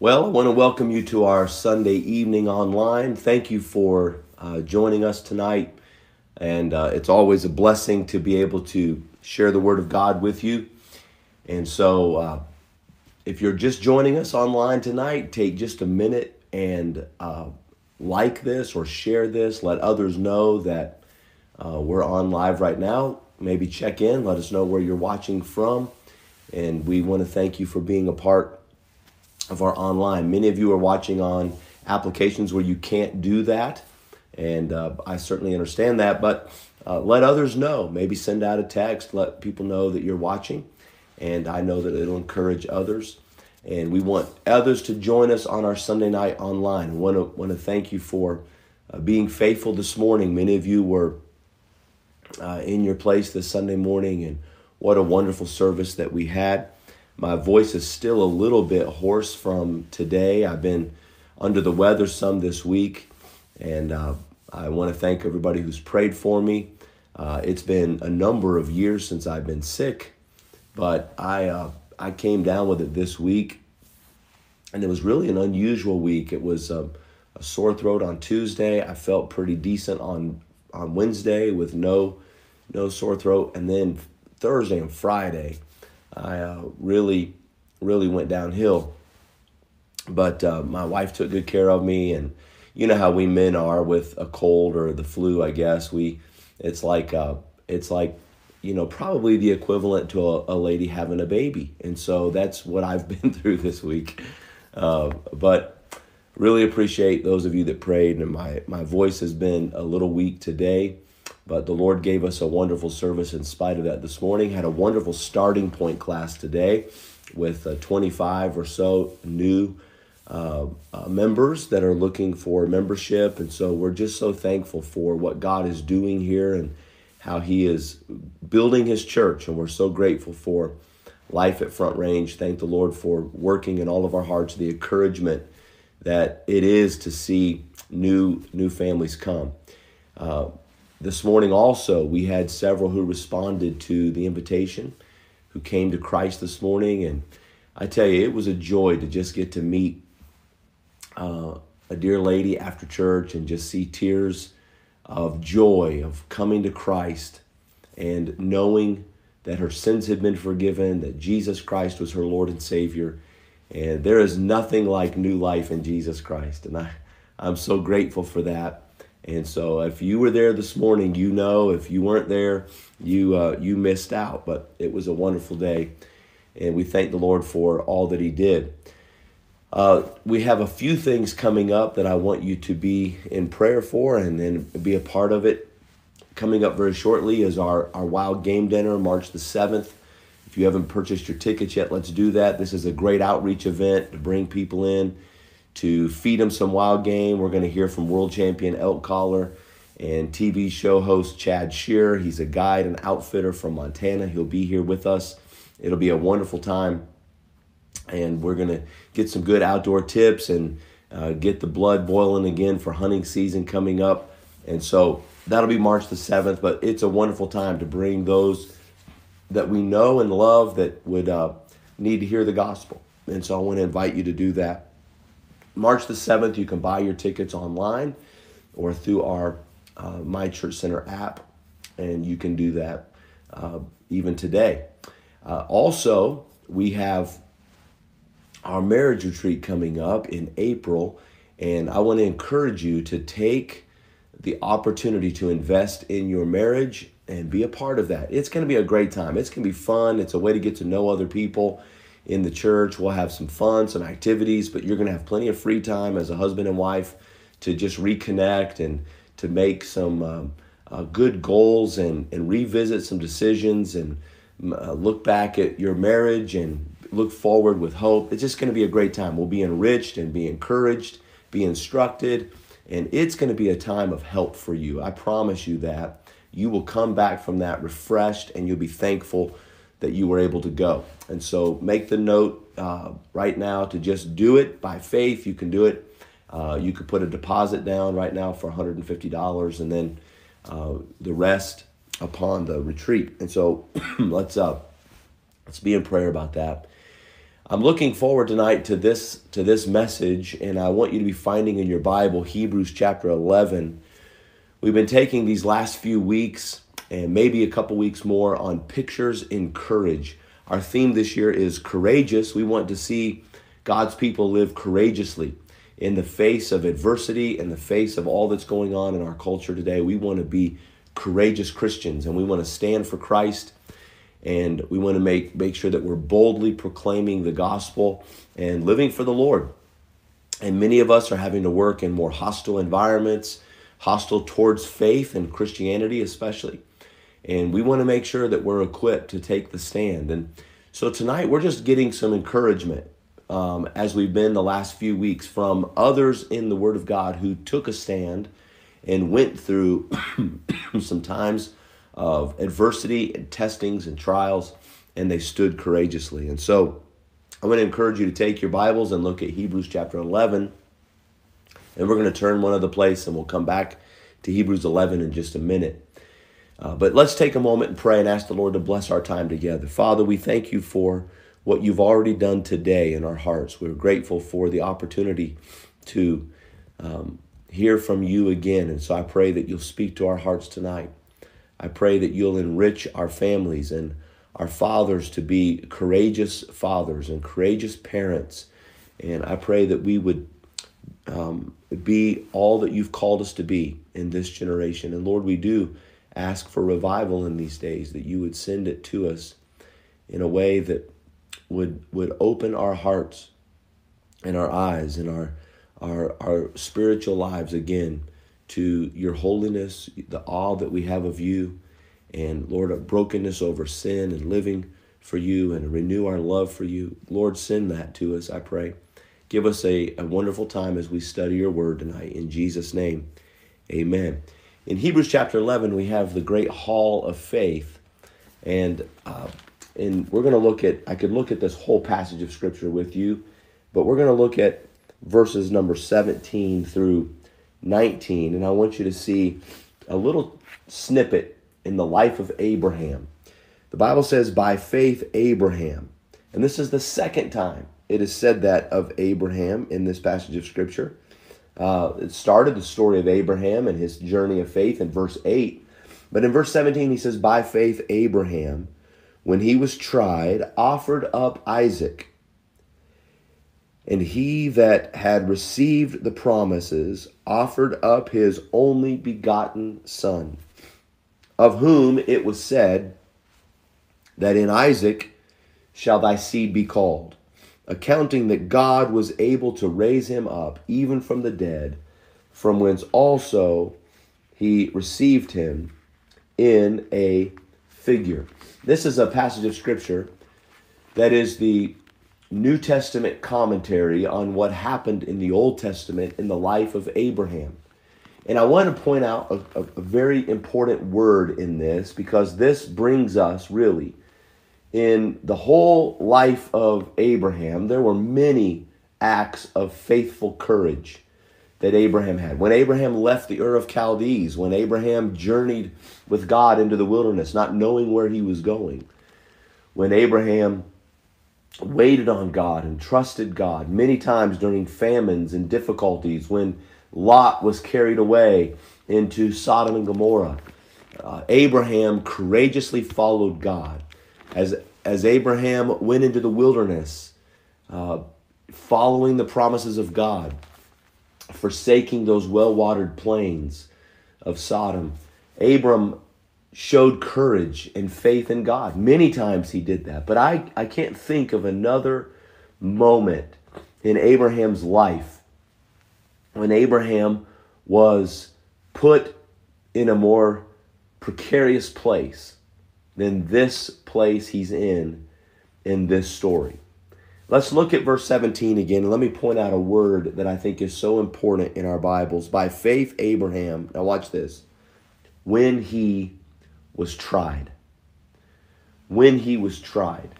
Well, I want to welcome you to our Sunday evening online. Thank you for uh, joining us tonight. And uh, it's always a blessing to be able to share the Word of God with you. And so, uh, if you're just joining us online tonight, take just a minute and uh, like this or share this. Let others know that uh, we're on live right now. Maybe check in, let us know where you're watching from. And we want to thank you for being a part of our online. Many of you are watching on applications where you can't do that, and uh, I certainly understand that. But uh, let others know. Maybe send out a text. Let people know that you're watching, and I know that it'll encourage others. And we want others to join us on our Sunday night online. Want to want to thank you for uh, being faithful this morning. Many of you were uh, in your place this Sunday morning, and what a wonderful service that we had. My voice is still a little bit hoarse from today. I've been under the weather some this week, and uh, I want to thank everybody who's prayed for me. Uh, it's been a number of years since I've been sick, but I uh, I came down with it this week, and it was really an unusual week. It was um, a sore throat on Tuesday. I felt pretty decent on on Wednesday with no no sore throat, and then Thursday and Friday I uh, really, really went downhill. But uh, my wife took good care of me, and you know how we men are with a cold or the flu. I guess we, it's like, uh, it's like, you know, probably the equivalent to a, a, lady having a baby, and so that's what I've been through this week. Uh, but really appreciate those of you that prayed, and my my voice has been a little weak today. But the Lord gave us a wonderful service in spite of that this morning. Had a wonderful starting point class today with uh, 25 or so new uh, uh, members that are looking for membership. And so we're just so thankful for what God is doing here and how He is building His church. And we're so grateful for life at Front Range. Thank the Lord for working in all of our hearts the encouragement that it is to see new new families come. Uh, this morning, also, we had several who responded to the invitation, who came to Christ this morning. And I tell you, it was a joy to just get to meet uh, a dear lady after church and just see tears of joy of coming to Christ and knowing that her sins had been forgiven, that Jesus Christ was her Lord and Savior. And there is nothing like new life in Jesus Christ. And I, I'm so grateful for that. And so, if you were there this morning, you know. If you weren't there, you uh, you missed out. But it was a wonderful day, and we thank the Lord for all that He did. Uh, we have a few things coming up that I want you to be in prayer for, and then be a part of it. Coming up very shortly is our our Wild Game Dinner, March the seventh. If you haven't purchased your tickets yet, let's do that. This is a great outreach event to bring people in to feed him some wild game. We're going to hear from world champion elk caller and TV show host Chad Schearer. He's a guide and outfitter from Montana. He'll be here with us. It'll be a wonderful time. And we're going to get some good outdoor tips and uh, get the blood boiling again for hunting season coming up. And so that'll be March the 7th. But it's a wonderful time to bring those that we know and love that would uh, need to hear the gospel. And so I want to invite you to do that. March the 7th, you can buy your tickets online or through our uh, My Church Center app, and you can do that uh, even today. Uh, also, we have our marriage retreat coming up in April, and I want to encourage you to take the opportunity to invest in your marriage and be a part of that. It's going to be a great time. It's going to be fun. It's a way to get to know other people in the church. We'll have some fun, some activities, but you're going to have plenty of free time as a husband and wife to just reconnect and to make some um, uh, good goals and, and revisit some decisions and uh, look back at your marriage and look forward with hope. It's just going to be a great time. We'll be enriched and be encouraged, be instructed, and it's going to be a time of help for you. I promise you that. You will come back from that refreshed and you'll be thankful that you were able to go. And so make the note uh, right now to just do it by faith. You can do it. Uh, you could put a deposit down right now for $150 and then uh, the rest upon the retreat. And so let's uh, let's be in prayer about that. I'm looking forward tonight to this to this message, and I want you to be finding in your Bible Hebrews chapter 11. We've been taking these last few weeks and maybe a couple weeks more on pictures in courage. Our theme this year is courageous. We want to see God's people live courageously in the face of adversity, in the face of all that's going on in our culture today. We want to be courageous Christians and we want to stand for Christ and we want to make make sure that we're boldly proclaiming the gospel and living for the Lord. And many of us are having to work in more hostile environments, hostile towards faith and Christianity especially. And we want to make sure that we're equipped to take the stand. And so tonight we're just getting some encouragement um, as we've been the last few weeks from others in the Word of God who took a stand and went through some times of adversity and testings and trials, and they stood courageously. And so I'm going to encourage you to take your Bibles and look at Hebrews chapter 11. And we're going to turn one other place, and we'll come back to Hebrews 11 in just a minute. Uh, but let's take a moment and pray and ask the Lord to bless our time together. Father, we thank you for what you've already done today in our hearts. We're grateful for the opportunity to um, hear from you again. And so I pray that you'll speak to our hearts tonight. I pray that you'll enrich our families and our fathers to be courageous fathers and courageous parents. And I pray that we would um, be all that you've called us to be in this generation. And Lord, we do ask for revival in these days, that you would send it to us in a way that would, would open our hearts and our eyes and our, our, our spiritual lives again to your holiness, the awe that we have of you, and Lord, a brokenness over sin and living for you and renew our love for you. Lord, send that to us, I pray. Give us a, a wonderful time as we study your word tonight. In Jesus' name, amen. In Hebrews chapter 11, we have the great hall of faith. And, uh, and we're going to look at, I could look at this whole passage of scripture with you, but we're going to look at verses number 17 through 19, and I want you to see a little snippet in the life of Abraham. The Bible says, by faith, Abraham. And this is the second time it is said that of Abraham in this passage of Scripture. Uh, it started the story of Abraham and his journey of faith in verse 8. But in verse 17, he says, By faith, Abraham, when he was tried, offered up Isaac. And he that had received the promises offered up his only begotten Son, of whom it was said, That in Isaac shall thy seed be called, accounting that God was able to raise him up even from the dead, from whence also he received him in a figure. This is a passage of Scripture that is the New Testament commentary on what happened in the Old Testament in the life of Abraham. And I want to point out a, a, a, very important word in this because this brings us really in the whole life of Abraham, there were many acts of faithful courage that Abraham had. When Abraham left the Ur of Chaldees, when Abraham journeyed with God into the wilderness, not knowing where he was going, when Abraham waited on God and trusted God many times during famines and difficulties when Lot was carried away into Sodom and Gomorrah. Uh, Abraham courageously followed God. As, as Abraham went into the wilderness, uh, following the promises of God, forsaking those well watered plains of Sodom, Abram showed courage and faith in God. Many times he did that. But I, I can't think of another moment in Abraham's life when Abraham was put in a more precarious place than this place he's in in this story. Let's look at verse 17 again. Let me point out a word that I think is so important in our Bibles. By faith, Abraham, now watch this, when he was tried. When he was tried.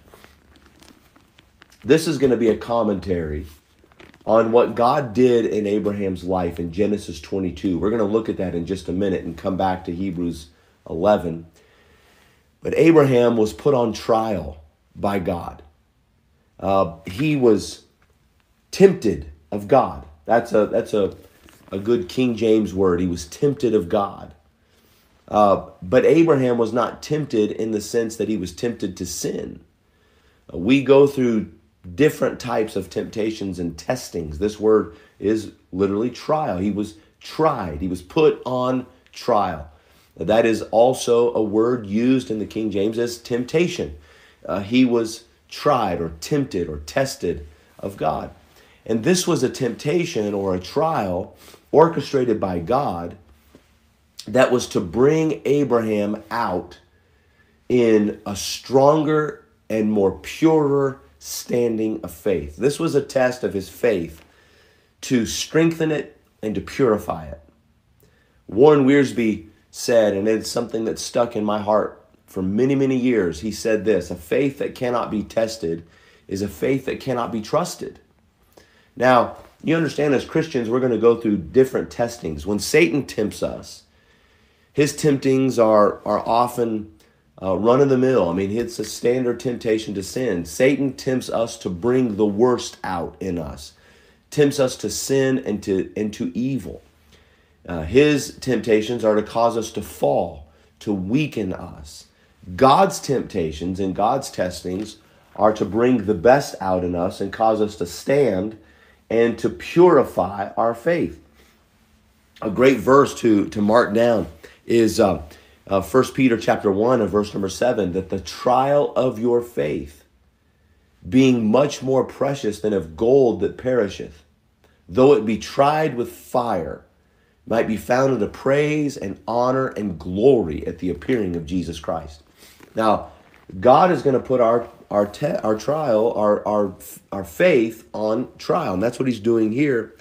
This is going to be a commentary on what God did in Abraham's life in Genesis 22. We're going to look at that in just a minute and come back to Hebrews 11. But Abraham was put on trial by God. Uh, he was tempted of God. That's a that's a a good King James word. He was tempted of God. Uh, but Abraham was not tempted in the sense that he was tempted to sin. Uh, we go through different types of temptations and testings. This word is literally trial. He was tried, he was put on trial. That is also a word used in the King James as temptation. Uh, he was tried or tempted or tested of God. And this was a temptation or a trial orchestrated by God that was to bring Abraham out in a stronger and more purer standing of faith. This was a test of his faith to strengthen it and to purify it. Warren Wiersbe said, and it's something that stuck in my heart for many, many years. He said this a faith that cannot be tested is a faith that cannot be trusted. Now, you understand as Christians, we're going to go through different testings. When Satan tempts us, his temptings are, are often uh, run of the mill. I mean, it's a standard temptation to sin. Satan tempts us to bring the worst out in us, tempts us to sin and to into evil. Uh, his temptations are to cause us to fall, to weaken us. God's temptations and God's testings are to bring the best out in us and cause us to stand and to purify our faith. A great verse to, to mark down is uh, uh, 1 Peter chapter 1 and verse number 7 that the trial of your faith, being much more precious than of gold that perisheth, though it be tried with fire, might be found unto praise and honor and glory at the appearing of Jesus Christ. Now, God is going to put our our te- our trial, our our our faith on trial, and that's what He's doing here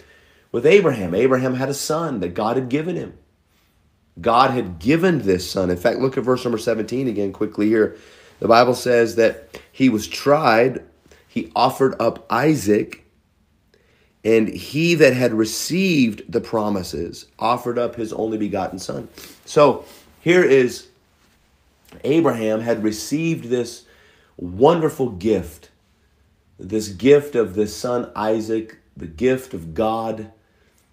with Abraham. Abraham had a son that God had given him. God had given this son. In fact, look at verse number 17 again quickly here. The Bible says that he was tried, he offered up Isaac, and he that had received the promises offered up his only begotten son. So here is Abraham had received this wonderful gift, this gift of this son Isaac, the gift of God.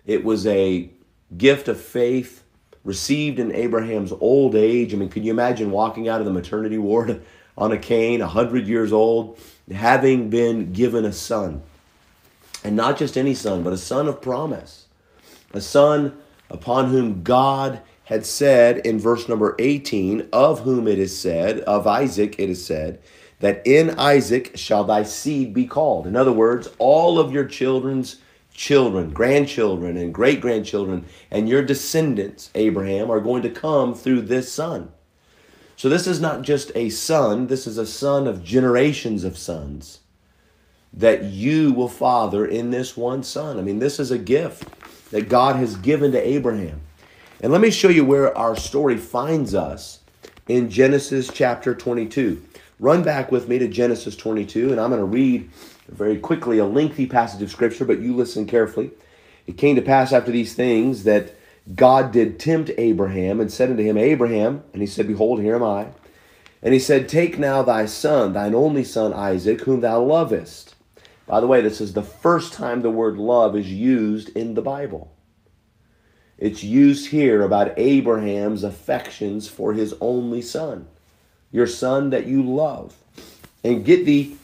It was a gift of faith received in Abraham's old age. I mean, can you imagine walking out of the maternity ward on a cane, 100 years old, having been given a son? And not just any son, but a son of promise. A son upon whom God had said in verse number 18, of whom it is said, of Isaac it is said, that in Isaac shall thy seed be called. In other words, all of your children's children, grandchildren, and great grandchildren, and your descendants, Abraham, are going to come through this son. So this is not just a son, this is a son of generations of sons that you will father in this one son. I mean, this is a gift that God has given to Abraham. And let me show you where our story finds us in Genesis chapter 22. Run back with me to Genesis 22, and I'm going to read very quickly a lengthy passage of scripture, but you listen carefully. It came to pass after these things that God did tempt Abraham and said unto him, Abraham, and he said, Behold, here am I. And he said, Take now thy son, thine only son Isaac, whom thou lovest. By the way, this is the first time the word love is used in the Bible. It's used here about Abraham's affections for his only son, your son that you love. And get thee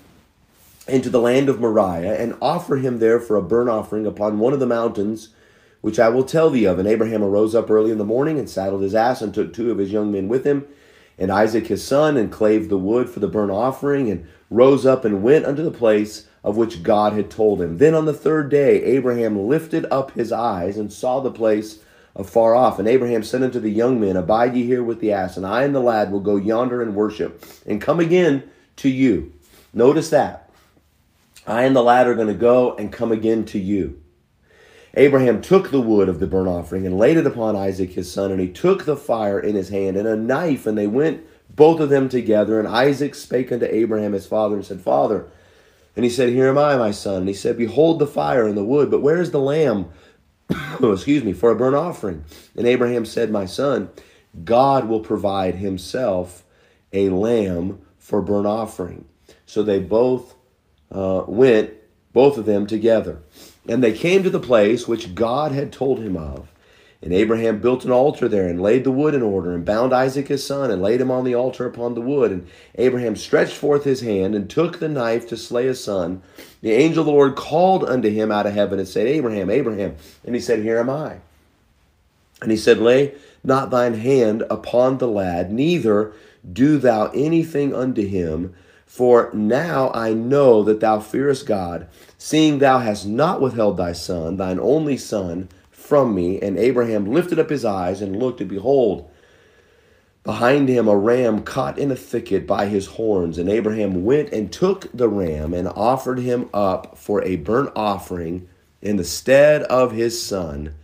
into the land of Moriah, and offer him there for a burnt offering upon one of the mountains which I will tell thee of. And Abraham arose up early in the morning and saddled his ass and took two of his young men with him, and Isaac his son, and clave the wood for the burnt offering, and rose up and went unto the place of which God had told him. Then on the third day, Abraham lifted up his eyes and saw the place afar off. And Abraham said unto the young men, Abide ye here with the ass, and I and the lad will go yonder and worship, and come again to you. Notice that. I and the lad are going to go and come again to you. Abraham took the wood of the burnt offering and laid it upon Isaac his son, and he took the fire in his hand and a knife, and they went both of them together. And Isaac spake unto Abraham his father and said, Father. And he said, Here am I, my son. And he said, Behold the fire and the wood, but where is the lamb? oh, excuse me, for a burnt offering. And Abraham said, My son, God will provide himself a lamb for burnt offering. So they both uh, went, both of them together. And they came to the place which God had told him of. And Abraham built an altar there and laid the wood in order and bound Isaac his son and laid him on the altar upon the wood. And Abraham stretched forth his hand and took the knife to slay his son. The angel of the Lord called unto him out of heaven and said, Abraham, Abraham. And he said, Here am I. And he said, Lay not thine hand upon the lad, neither do thou anything unto him. For now I know that thou fearest God, seeing thou hast not withheld thy son, thine only son, from me. And Abraham lifted up his eyes and looked, and behold, behind him a ram caught in a thicket by his horns. And Abraham went and took the ram and offered him up for a burnt offering in the stead of his son.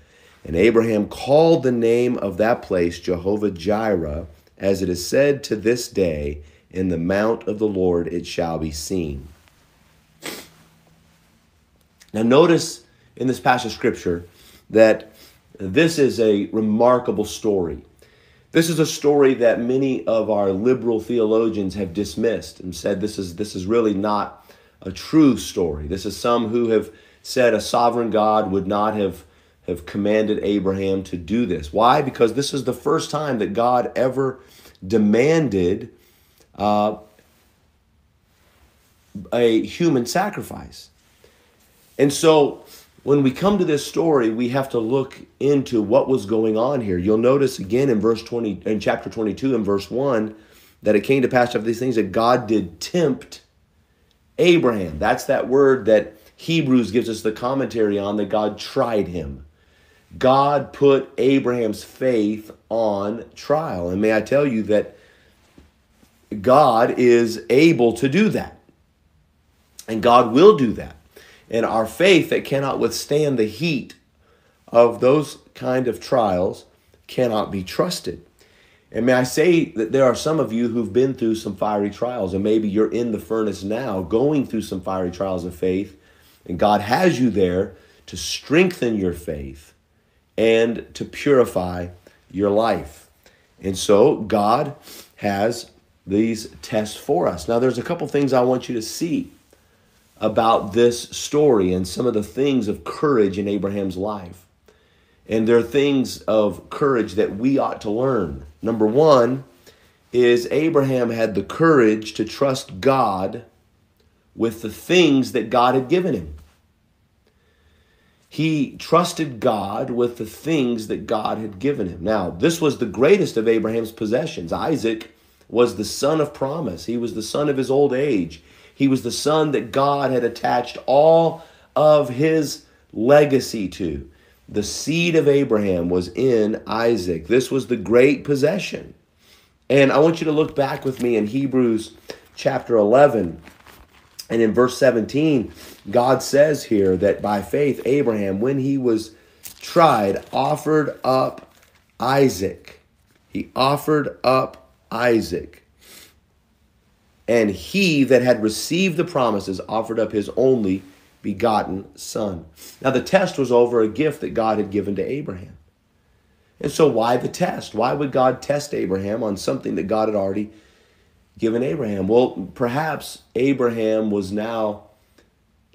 And Abraham called the name of that place Jehovah Jireh, as it is said to this day, In the mount of the Lord it shall be seen. Now, notice in this passage of scripture that this is a remarkable story. This is a story that many of our liberal theologians have dismissed and said this is, this is really not a true story. This is some who have said a sovereign God would not have, have commanded Abraham to do this. Why? Because this is the first time that God ever demanded uh, a human sacrifice. And so when we come to this story, we have to look into what was going on here. You'll notice again in verse 20 in chapter 22 and verse 1 that it came to pass after these things that God did tempt Abraham. That's that word that Hebrews gives us the commentary on that God tried him. God put Abraham's faith on trial. And may I tell you that God is able to do that. And God will do that and our faith that cannot withstand the heat of those kind of trials cannot be trusted. And may I say that there are some of you who've been through some fiery trials, and maybe you're in the furnace now going through some fiery trials of faith, and God has you there to strengthen your faith and to purify your life. And so God has these tests for us. Now, there's a couple things I want you to see about this story and some of the things of courage in Abraham's life. And there are things of courage that we ought to learn. Number one is Abraham had the courage to trust God with the things that God had given him. He trusted God with the things that God had given him. Now, this was the greatest of Abraham's possessions. Isaac was the son of promise, he was the son of his old age. He was the son that God had attached all of his legacy to. The seed of Abraham was in Isaac. This was the great possession. And I want you to look back with me in Hebrews chapter 11. And in verse 17, God says here that by faith, Abraham, when he was tried, offered up Isaac. He offered up Isaac. And he that had received the promises offered up his only begotten son. Now, the test was over a gift that God had given to Abraham. And so, why the test? Why would God test Abraham on something that God had already given Abraham? Well, perhaps Abraham was now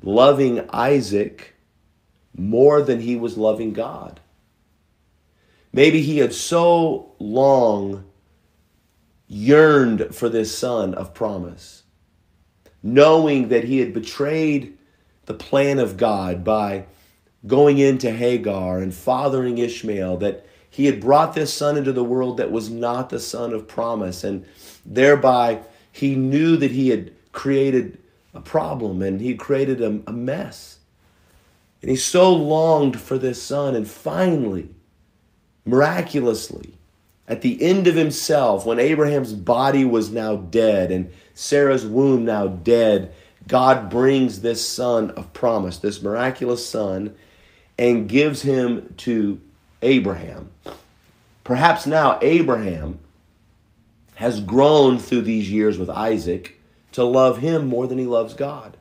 loving Isaac more than he was loving God. Maybe he had so long yearned for this son of promise, knowing that he had betrayed the plan of God by going into Hagar and fathering Ishmael, that he had brought this son into the world that was not the son of promise, and thereby he knew that he had created a problem and he created a, a mess. And he so longed for this son, and finally, miraculously, at the end of himself, when Abraham's body was now dead and Sarah's womb now dead, God brings this son of promise, this miraculous son, and gives him to Abraham. Perhaps now Abraham has grown through these years with Isaac to love him more than he loves God.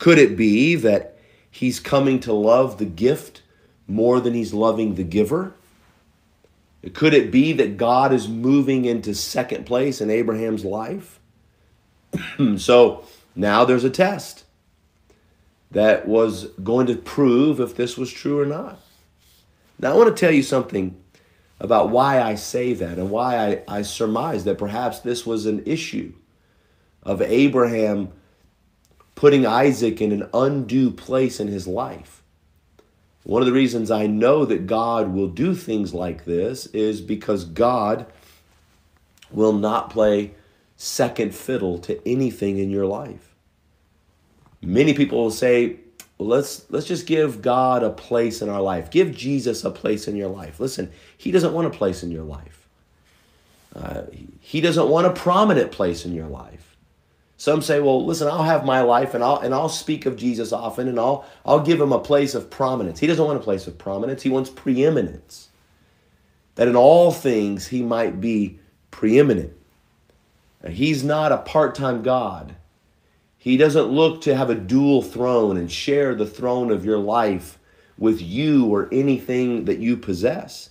Could it be that he's coming to love the gift more than he's loving the giver? Could it be that God is moving into second place in Abraham's life? so now there's a test. that was going to prove if this was true or not. Now, I want to tell you something about why I say that and why I, I surmise that perhaps this was an issue of Abraham putting Isaac in an undue place in his life. One of the reasons I know that God will do things like this is because God will not play second fiddle to anything in your life. Many people will say, let's let's just give God a place in our life. Give Jesus a place in your life. Listen, he doesn't want a place in your life. Uh, he doesn't want a prominent place in your life. Some say, well, listen, I'll have my life and I'll and I'll speak of Jesus often and I'll I'll give him a place of prominence. He doesn't want a place of prominence. He wants preeminence. That in all things he might be preeminent. He's not a part-time God. He doesn't look to have a dual throne and share the throne of your life with you or anything that you possess.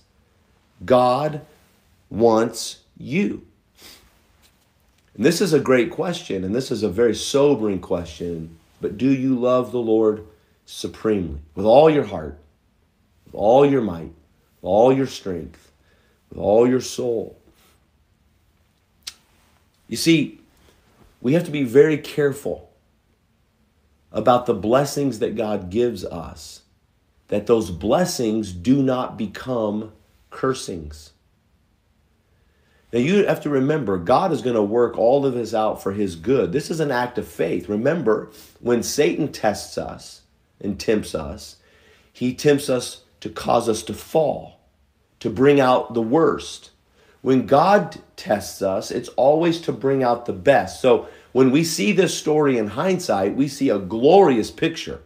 God wants you. And this is a great question, and this is a very sobering question. But do you love the Lord supremely, with all your heart, with all your might, with all your strength, with all your soul? You see, we have to be very careful about the blessings that God gives us, that those blessings do not become cursings. Now, you have to remember, God is going to work all of this out for His good. This is an act of faith. Remember, when Satan tests us and tempts us, he tempts us to cause us to fall, to bring out the worst. When God tests us, it's always to bring out the best. So, when we see this story in hindsight, we see a glorious picture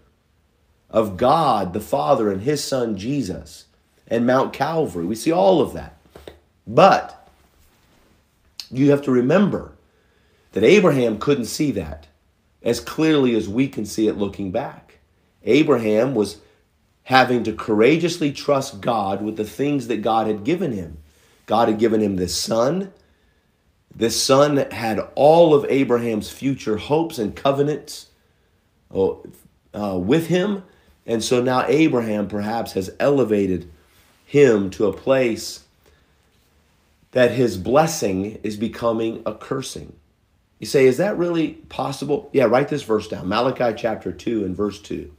of God the Father and His Son Jesus and Mount Calvary. We see all of that. But you have to remember that Abraham couldn't see that as clearly as we can see it looking back. Abraham was having to courageously trust God with the things that God had given him. God had given him this son. This son had all of Abraham's future hopes and covenants oh, uh, with him. And so now Abraham perhaps has elevated him to a place that his blessing is becoming a cursing. You say, is that really possible? Yeah, write this verse down Malachi chapter 2 and verse 2.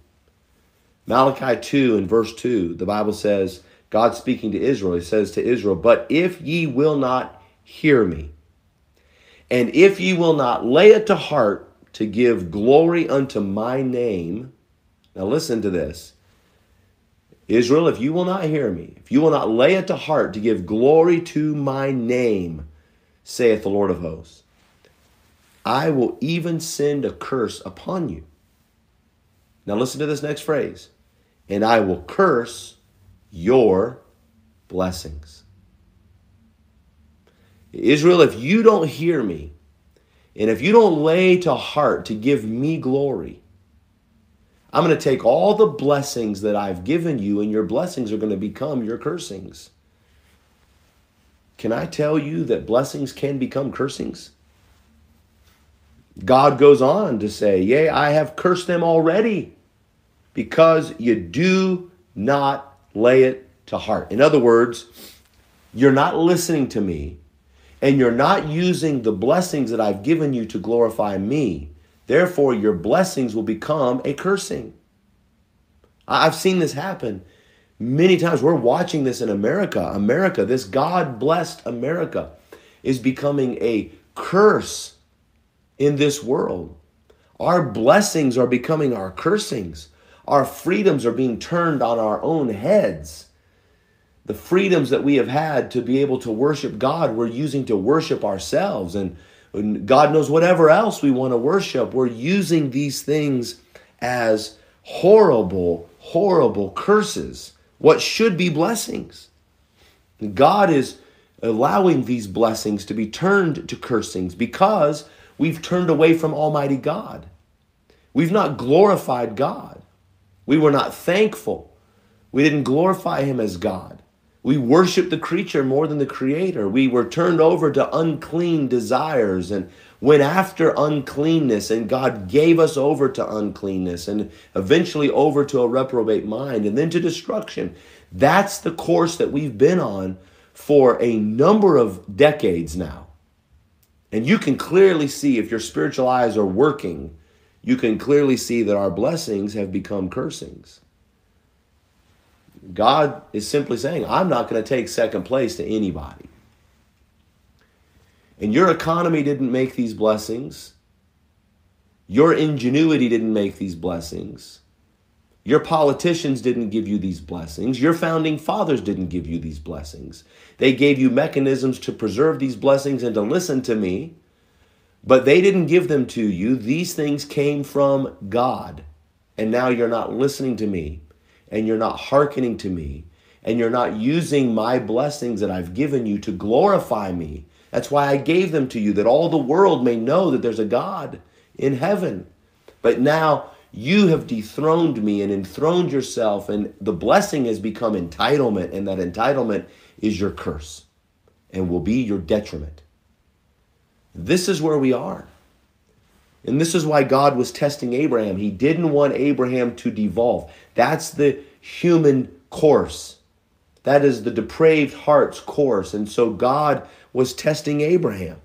Malachi 2 and verse 2, the Bible says, God speaking to Israel, he says to Israel, But if ye will not hear me, and if ye will not lay it to heart to give glory unto my name, now listen to this Israel, if you will not hear me, if you will not lay it to heart to give glory to my name, saith the Lord of hosts, I will even send a curse upon you. Now listen to this next phrase. And I will curse your blessings. Israel, if you don't hear me, and if you don't lay to heart to give me glory, I'm going to take all the blessings that I've given you, and your blessings are going to become your cursings. Can I tell you that blessings can become cursings? God goes on to say, Yea, I have cursed them already because you do not lay it to heart. In other words, you're not listening to me and you're not using the blessings that I've given you to glorify me. Therefore, your blessings will become a cursing. I've seen this happen many times. We're watching this in America. America, this God blessed America, is becoming a curse in this world. Our blessings are becoming our cursings. Our freedoms are being turned on our own heads. The freedoms that we have had to be able to worship God, we're using to worship ourselves. And God knows whatever else we want to worship, we're using these things as horrible, horrible curses, what should be blessings. God is allowing these blessings to be turned to cursings because we've turned away from Almighty God. We've not glorified God. We were not thankful. We didn't glorify Him as God. We worshiped the creature more than the creator. We were turned over to unclean desires and went after uncleanness and God gave us over to uncleanness and eventually over to a reprobate mind and then to destruction. That's the course that we've been on for a number of decades now. And you can clearly see if your spiritual eyes are working, you can clearly see that our blessings have become cursings. God is simply saying, I'm not going to take second place to anybody. And your economy didn't make these blessings. Your ingenuity didn't make these blessings. Your politicians didn't give you these blessings. Your founding fathers didn't give you these blessings. They gave you mechanisms to preserve these blessings and to listen to me, but they didn't give them to you. These things came from God. And now you're not listening to me, and you're not hearkening to me, and you're not using my blessings that I've given you to glorify me that's why I gave them to you, that all the world may know that there's a God in heaven. But now you have dethroned me and enthroned yourself, and the blessing has become entitlement, and that entitlement is your curse and will be your detriment. This is where we are. And this is why God was testing Abraham. He didn't want Abraham to devolve. That's the human course. That is the depraved heart's course. And so God was testing Abraham.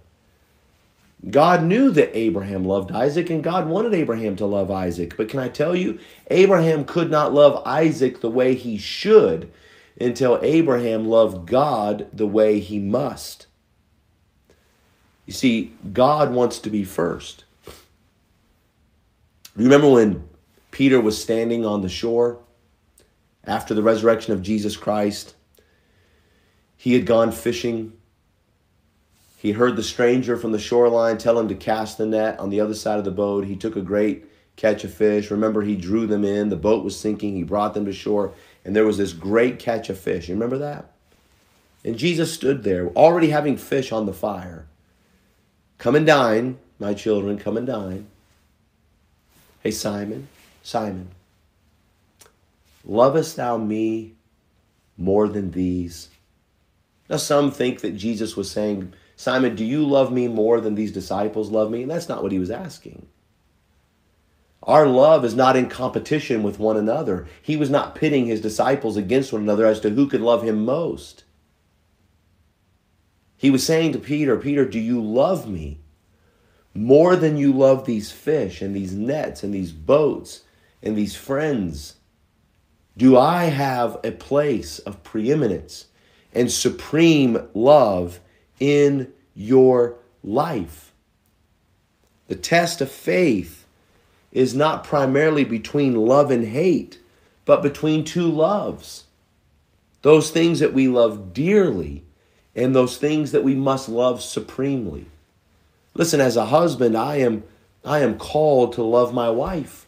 God knew that Abraham loved Isaac and God wanted Abraham to love Isaac. But can I tell you, Abraham could not love Isaac the way he should until Abraham loved God the way he must. You see, God wants to be first. You remember when Peter was standing on the shore after the resurrection of Jesus Christ? He had gone fishing he heard the stranger from the shoreline tell him to cast the net on the other side of the boat. He took a great catch of fish. Remember, he drew them in. The boat was sinking. He brought them to shore, and there was this great catch of fish. You remember that? And Jesus stood there, already having fish on the fire. Come and dine, my children, come and dine. Hey, Simon, Simon, lovest thou me more than these? Now, some think that Jesus was saying, Simon, do you love me more than these disciples love me? And that's not what he was asking. Our love is not in competition with one another. He was not pitting his disciples against one another as to who could love him most. He was saying to Peter, Peter, do you love me more than you love these fish and these nets and these boats and these friends? Do I have a place of preeminence and supreme love in your life. The test of faith is not primarily between love and hate, but between two loves. Those things that we love dearly and those things that we must love supremely. Listen, as a husband, I am I am called to love my wife.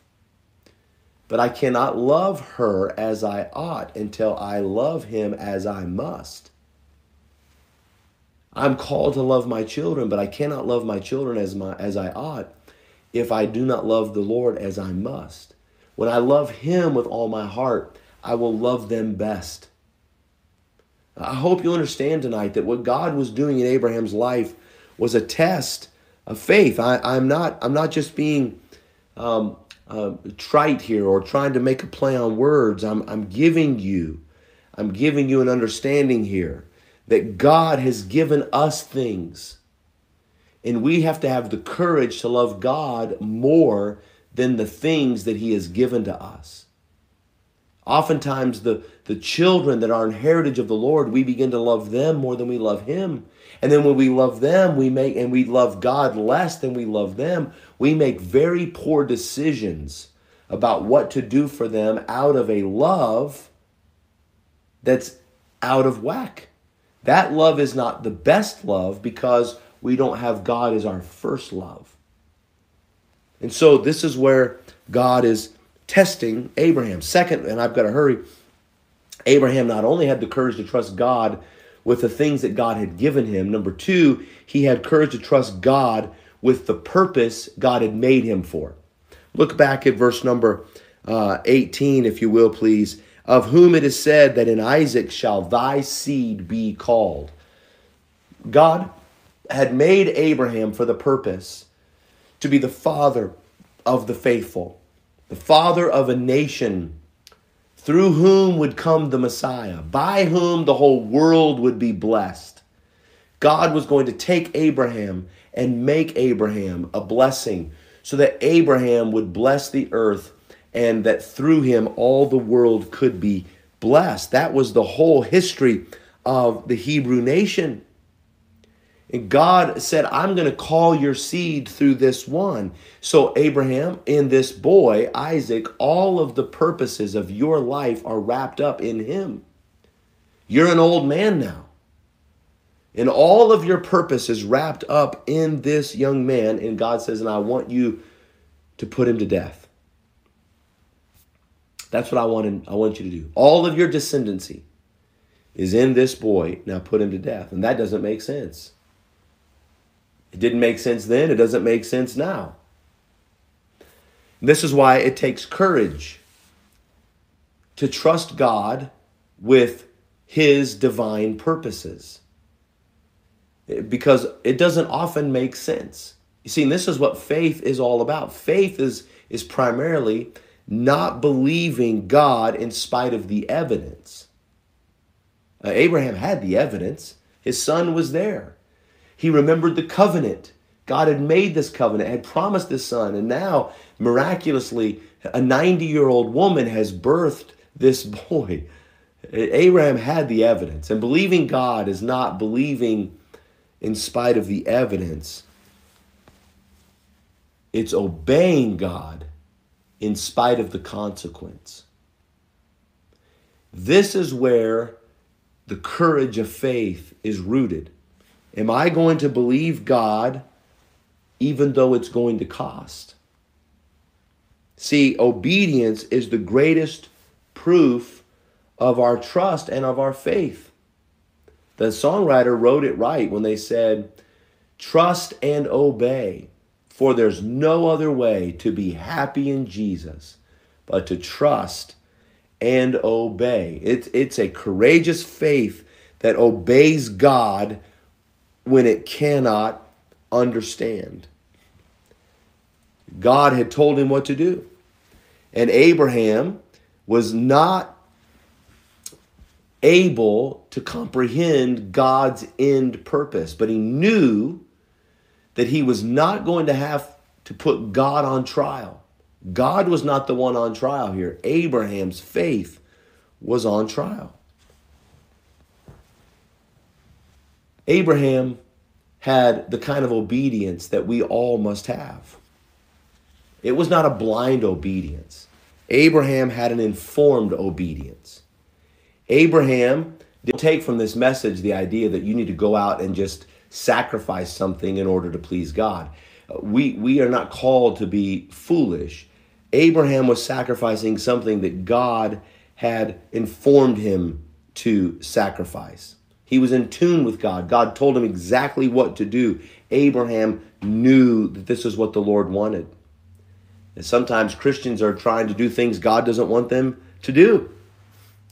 But I cannot love her as I ought until I love him as I must. I'm called to love my children, but I cannot love my children as my as I ought if I do not love the Lord as I must. When I love him with all my heart, I will love them best. I hope you understand tonight that what God was doing in Abraham's life was a test of faith. I, am not I'm not just being um, uh, trite here or trying to make a play on words. I'm I'm giving you I'm giving you an understanding here that God has given us things. And we have to have the courage to love God more than the things that He has given to us. Oftentimes, the, the children that are in heritage of the Lord, we begin to love them more than we love Him. And then when we love them, we make and we love God less than we love them, we make very poor decisions about what to do for them out of a love that's out of whack. That love is not the best love because we don't have God as our first love. And so this is where God is testing Abraham. Second, and I've got to hurry, Abraham not only had the courage to trust God with the things that God had given him, number two, he had courage to trust God with the purpose God had made him for. Look back at verse number uh, 18, if you will, please of whom it is said that in Isaac shall thy seed be called. God had made Abraham for the purpose to be the father of the faithful, the father of a nation through whom would come the Messiah, by whom the whole world would be blessed. God was going to take Abraham and make Abraham a blessing so that Abraham would bless the earth and that through him all the world could be blessed. That was the whole history of the Hebrew nation. And God said, I'm going to call your seed through this one. So, Abraham, in this boy, Isaac, all of the purposes of your life are wrapped up in him. You're an old man now. And all of your purpose is wrapped up in this young man. And God says, and I want you to put him to death. That's what I want, I want you to do. All of your descendancy is in this boy. Now put him to death. And that doesn't make sense. It didn't make sense then, it doesn't make sense now. This is why it takes courage to trust God with his divine purposes. Because it doesn't often make sense. You see, this is what faith is all about. Faith is, is primarily not believing God in spite of the evidence. Uh, Abraham had the evidence, his son was there. He remembered the covenant. God had made this covenant, had promised this son, and now, miraculously, a 90 year old woman has birthed this boy. Abraham had the evidence, and believing God is not believing in spite of the evidence, it's obeying God in spite of the consequence. This is where the courage of faith is rooted. Am I going to believe God even though it's going to cost? See, obedience is the greatest proof of our trust and of our faith. The songwriter wrote it right when they said, Trust and obey, for there's no other way to be happy in Jesus but to trust and obey. It's, it's a courageous faith that obeys God when it cannot understand. God had told him what to do. And Abraham was not able to comprehend God's end purpose, but he knew that he was not going to have to put God on trial. God was not the one on trial here. Abraham's faith was on trial. Abraham had the kind of obedience that we all must have. It was not a blind obedience. Abraham had an informed obedience. Abraham didn't take from this message the idea that you need to go out and just sacrifice something in order to please God. We, we are not called to be foolish. Abraham was sacrificing something that God had informed him to sacrifice. He was in tune with God. God told him exactly what to do. Abraham knew that this is what the Lord wanted. And sometimes Christians are trying to do things God doesn't want them to do.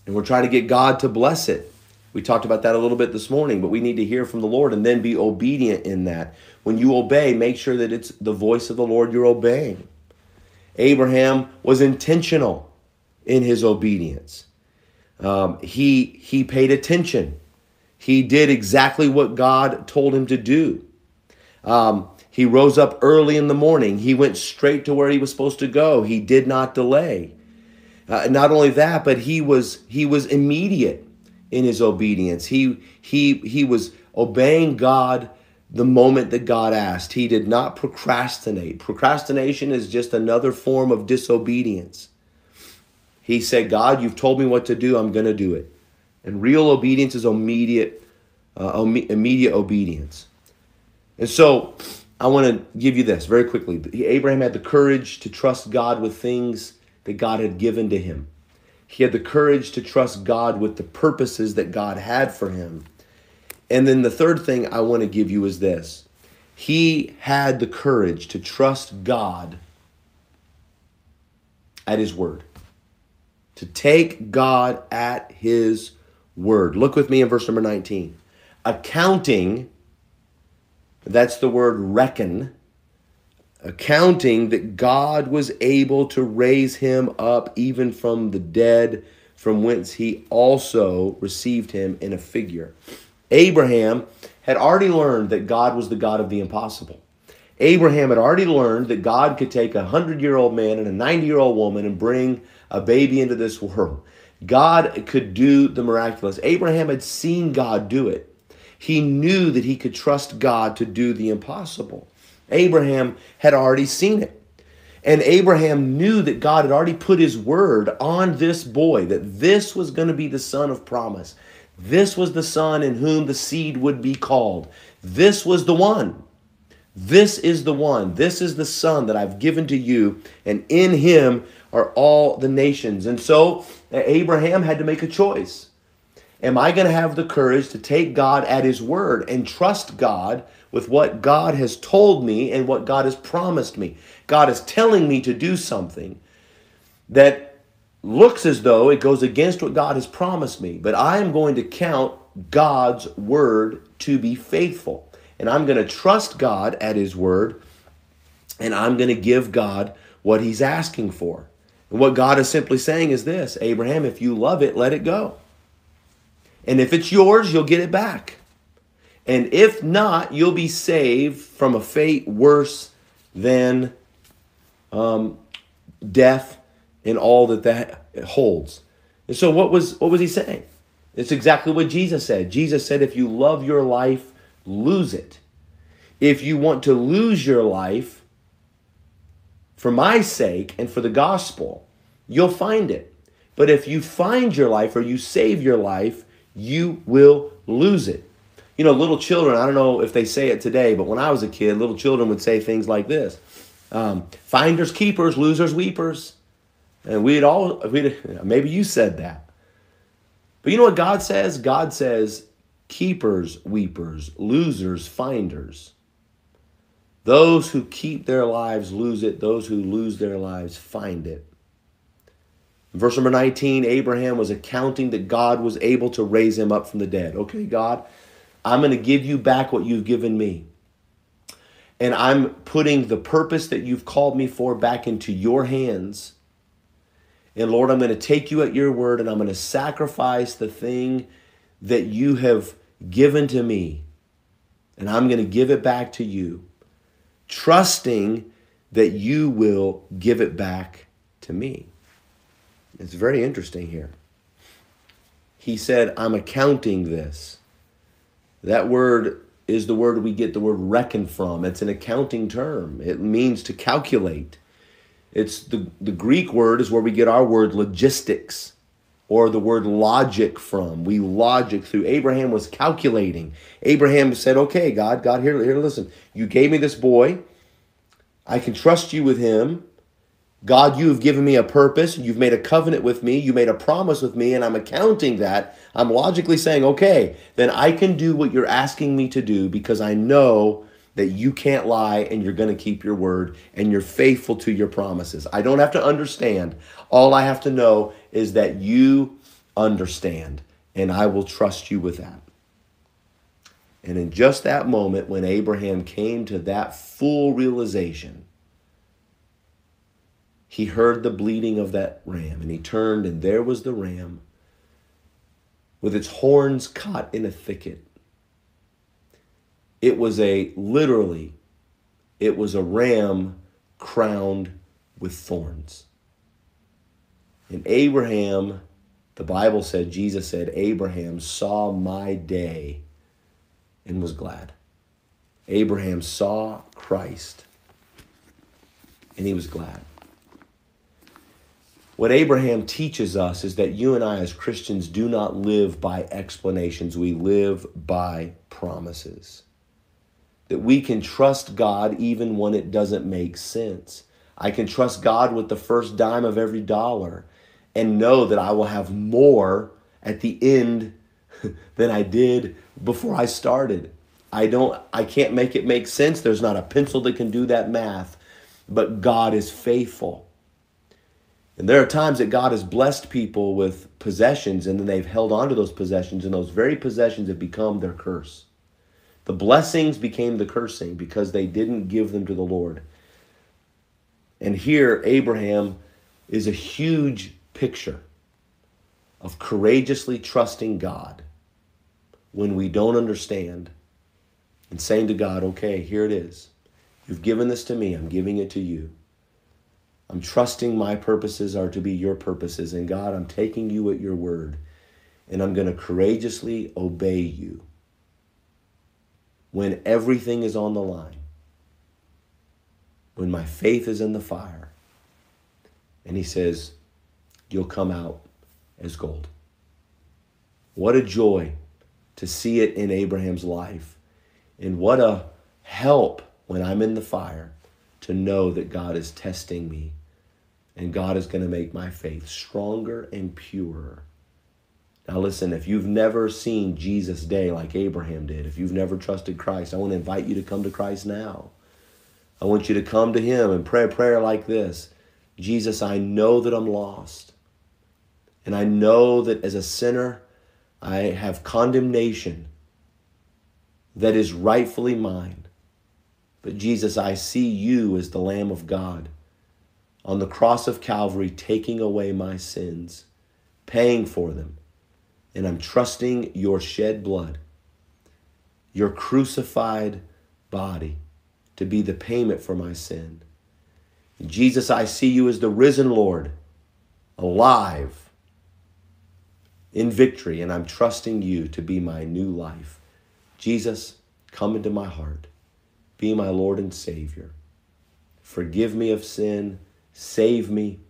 And we're trying to get God to bless it. We talked about that a little bit this morning, but we need to hear from the Lord and then be obedient in that. When you obey, make sure that it's the voice of the Lord you're obeying. Abraham was intentional in his obedience. Um, he he paid attention. He did exactly what God told him to do. Um, he rose up early in the morning. He went straight to where he was supposed to go. He did not delay. Uh, not only that, but he was he was immediate in his obedience. He he he was obeying God the moment that God asked. He did not procrastinate. Procrastination is just another form of disobedience. He said, God, you've told me what to do. I'm going to do it. And real obedience is immediate, uh, immediate obedience. And so I want to give you this very quickly. Abraham had the courage to trust God with things that God had given to him. He had the courage to trust God with the purposes that God had for him. And then the third thing I want to give you is this he had the courage to trust God at his word, to take God at his word. Look with me in verse number 19. Accounting That's the word reckon, accounting that God was able to raise him up even from the dead, from whence he also received him in a figure. Abraham had already learned that God was the God of the impossible. Abraham had already learned that God could take a hundred year old man and a 90 year old woman and bring a baby into this world. God could do the miraculous. Abraham had seen God do it. He knew that he could trust God to do the impossible. Abraham had already seen it. And Abraham knew that God had already put his word on this boy, that this was going to be the son of promise. This was the son in whom the seed would be called. This was the one. This is the one. This is the son that I've given to you, and in him are all the nations. And so Abraham had to make a choice. Am I going to have the courage to take God at his word and trust God with what God has told me and what God has promised me? God is telling me to do something that looks as though it goes against what God has promised me, but I am going to count God's word to be faithful. And I'm going to trust God at his word, and I'm going to give God what he's asking for. And what God is simply saying is this Abraham, if you love it, let it go. And if it's yours, you'll get it back. And if not, you'll be saved from a fate worse than um, death and all that that holds. And so, what was what was he saying? It's exactly what Jesus said. Jesus said, "If you love your life, lose it. If you want to lose your life for my sake and for the gospel, you'll find it. But if you find your life or you save your life, you will lose it. You know, little children, I don't know if they say it today, but when I was a kid, little children would say things like this um, Finders, keepers, losers, weepers. And we'd all, we'd, maybe you said that. But you know what God says? God says, keepers, weepers, losers, finders. Those who keep their lives lose it, those who lose their lives find it. Verse number 19 Abraham was accounting that God was able to raise him up from the dead. Okay, God, I'm going to give you back what you've given me. And I'm putting the purpose that you've called me for back into your hands. And Lord, I'm going to take you at your word and I'm going to sacrifice the thing that you have given to me. And I'm going to give it back to you, trusting that you will give it back to me. It's very interesting here. He said, I'm accounting this. That word is the word we get the word reckon from. It's an accounting term, it means to calculate. It's the, the Greek word is where we get our word logistics or the word logic from. We logic through. Abraham was calculating. Abraham said, Okay, God, God, here, here, listen. You gave me this boy. I can trust you with him. God, you have given me a purpose. You've made a covenant with me. You made a promise with me, and I'm accounting that. I'm logically saying, okay, then I can do what you're asking me to do because I know that you can't lie and you're going to keep your word and you're faithful to your promises. I don't have to understand. All I have to know is that you understand, and I will trust you with that. And in just that moment, when Abraham came to that full realization, he heard the bleating of that ram and he turned and there was the ram with its horns caught in a thicket it was a literally it was a ram crowned with thorns and abraham the bible said jesus said abraham saw my day and was glad abraham saw christ and he was glad what Abraham teaches us is that you and I, as Christians, do not live by explanations, we live by promises. That we can trust God even when it doesn't make sense. I can trust God with the first dime of every dollar and know that I will have more at the end than I did before I started. I don't I can't make it make sense. There's not a pencil that can do that math, but God is faithful. And there are times that God has blessed people with possessions and then they've held on to those possessions, and those very possessions have become their curse. The blessings became the cursing because they didn't give them to the Lord. And here, Abraham is a huge picture of courageously trusting God when we don't understand and saying to God, okay, here it is. You've given this to me, I'm giving it to you. I'm trusting my purposes are to be your purposes. And God, I'm taking you at your word. And I'm going to courageously obey you when everything is on the line, when my faith is in the fire. And he says, You'll come out as gold. What a joy to see it in Abraham's life. And what a help when I'm in the fire to know that God is testing me and God is going to make my faith stronger and purer. Now, listen, if you've never seen Jesus' day like Abraham did, if you've never trusted Christ, I want to invite you to come to Christ now. I want you to come to Him and pray a prayer like this Jesus, I know that I'm lost. And I know that as a sinner, I have condemnation that is rightfully mine. But Jesus, I see you as the Lamb of God on the cross of Calvary, taking away my sins, paying for them. And I'm trusting your shed blood, your crucified body, to be the payment for my sin. Jesus, I see you as the risen Lord, alive in victory, and I'm trusting you to be my new life. Jesus, come into my heart. Be my Lord and Savior. Forgive me of sin save me,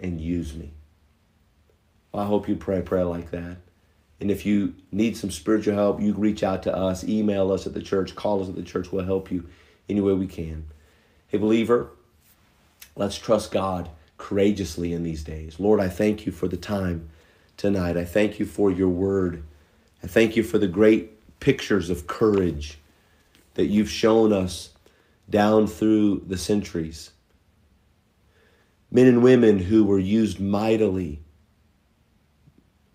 and use me. I hope you pray a prayer like that. And if you need some spiritual help, you reach out to us, email us at the church, call us at the church. We'll help you any way we can. Hey, believer, let's trust God courageously in these days. Lord, I thank you for the time tonight. I thank you for your word. I thank you for the great pictures of courage that you've shown us down through the centuries men and women who were used mightily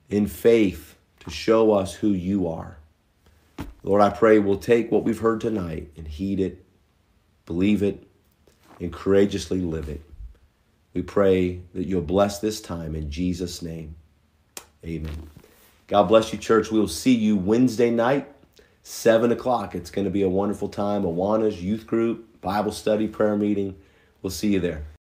in faith to show us who you are. Lord, I pray we'll take what we've heard tonight and heed it, believe it, and courageously live it. We pray that you'll bless this time in Jesus' name. Amen. God bless you, church. We will see you Wednesday night, 7 o'clock. It's going to be a wonderful time. Awana's youth group, Bible study, prayer meeting. We'll see you there.